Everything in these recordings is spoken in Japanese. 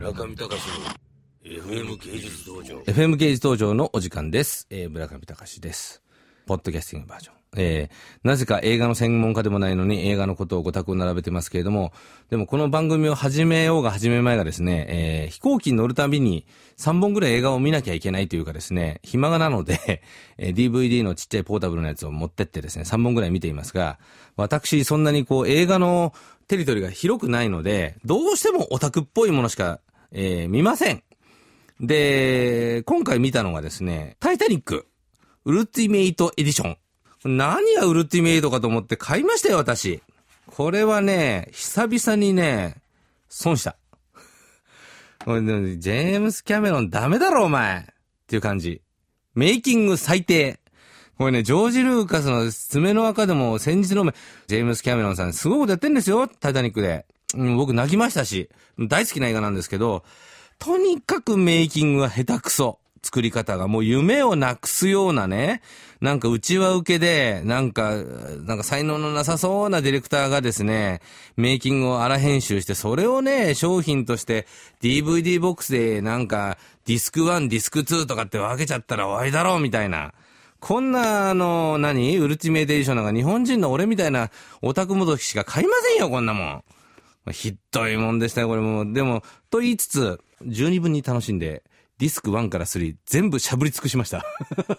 村上隆の FM 芸術道場。FM 芸術道場のお時間です。えー、村上隆です。ポッドキャスティングバージョン。えー、なぜか映画の専門家でもないのに映画のことをご託を並べてますけれども、でもこの番組を始めようが始めまいがですね、えー、飛行機に乗るたびに3本ぐらい映画を見なきゃいけないというかですね、暇がなので、えー DVD のちっちゃいポータブルのやつを持ってってですね、3本ぐらい見ていますが、私そんなにこう映画のテリトリーが広くないので、どうしてもオタクっぽいものしか、えー見ません。で、今回見たのがですね、タイタニック、ウルティメイトエディション。何がウルティメイトかと思って買いましたよ、私。これはね、久々にね、損した。ジェームス・キャメロンダメだろ、お前っていう感じ。メイキング最低。これね、ジョージ・ルーカスの爪の赤でも先日の、ジェームス・キャメロンさんすごいことやってんですよ、タイタニックで。うん、僕泣きましたし、大好きな映画なんですけど、とにかくメイキングは下手くそ。作り方がもう夢をなくすようなね、なんか内輪受けで、なんか、なんか才能のなさそうなディレクターがですね、メイキングを荒編集して、それをね、商品として DVD ボックスでなんかディスク1、ディスク2とかって分けちゃったら終わりだろうみたいな。こんな、あの、何？ウルティメイトエディションなんか日本人の俺みたいなオタクもどきしか買いませんよ、こんなもん。ひどいもんでしたよ、これも。でも、と言いつつ、十二分に楽しんで、ディスク1から3全部しゃぶり尽くしました。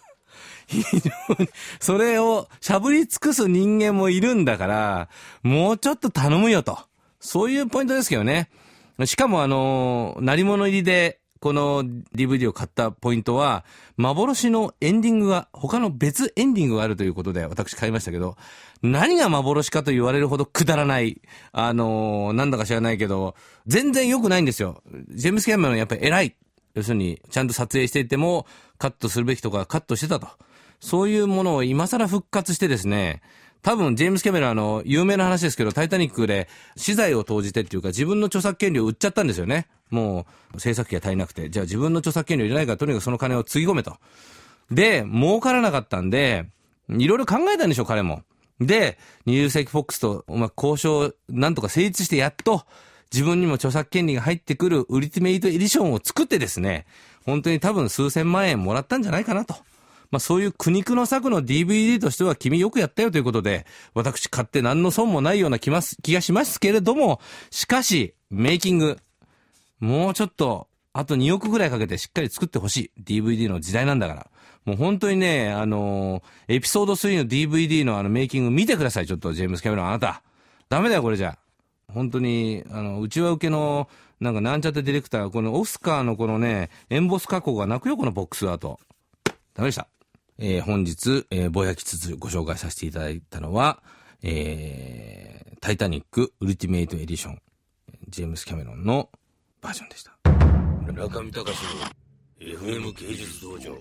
非常に、それをしゃぶり尽くす人間もいるんだから、もうちょっと頼むよと。そういうポイントですけどね。しかもあの、鳴り物入りで、この DVD を買ったポイントは、幻のエンディングが、他の別エンディングがあるということで私買いましたけど、何が幻かと言われるほどくだらない、あのーなんだか知らないけど、全然良くないんですよ。ジェームス・キャメロンやっぱり偉い。要するに、ちゃんと撮影していても、カットするべきとかカットしてたと。そういうものを今更復活してですね、多分、ジェームス・キャメロンあの、有名な話ですけど、タイタニックで資材を投じてっていうか、自分の著作権料を売っちゃったんですよね。もう、制作費が足りなくて。じゃあ自分の著作権料いらないから、とにかくその金をつぎ込めと。で、儲からなかったんで、いろいろ考えたんでしょ、彼も。で、20世紀フォックスと、まあ、交渉、なんとか成立してやっと、自分にも著作権利が入ってくるウルティメイトエディションを作ってですね、本当に多分数千万円もらったんじゃないかなと。まあそういう苦肉の策の DVD としては君よくやったよということで、私買って何の損もないような気ます気がしますけれども、しかし、メイキング、もうちょっと、あと2億ぐらいかけてしっかり作ってほしい。DVD の時代なんだから。もう本当にね、あのーエピソード3の DVD のあのメイキング見てください。ちょっと、ジェームス・キャメロン、あなた。ダメだよ、これじゃ。本当に、あの、内輪受けの、なんかなんちゃってディレクター、このオスカーのこのね、エンボス加工が泣くよ、このボックスアート。ダメでした。えー本日、えーぼやきつつご紹介させていただいたのは、えータイタニックウルティメイトエディション、ジェームス・キャメロンのバージョンでした。村上隆の FM 芸術道場。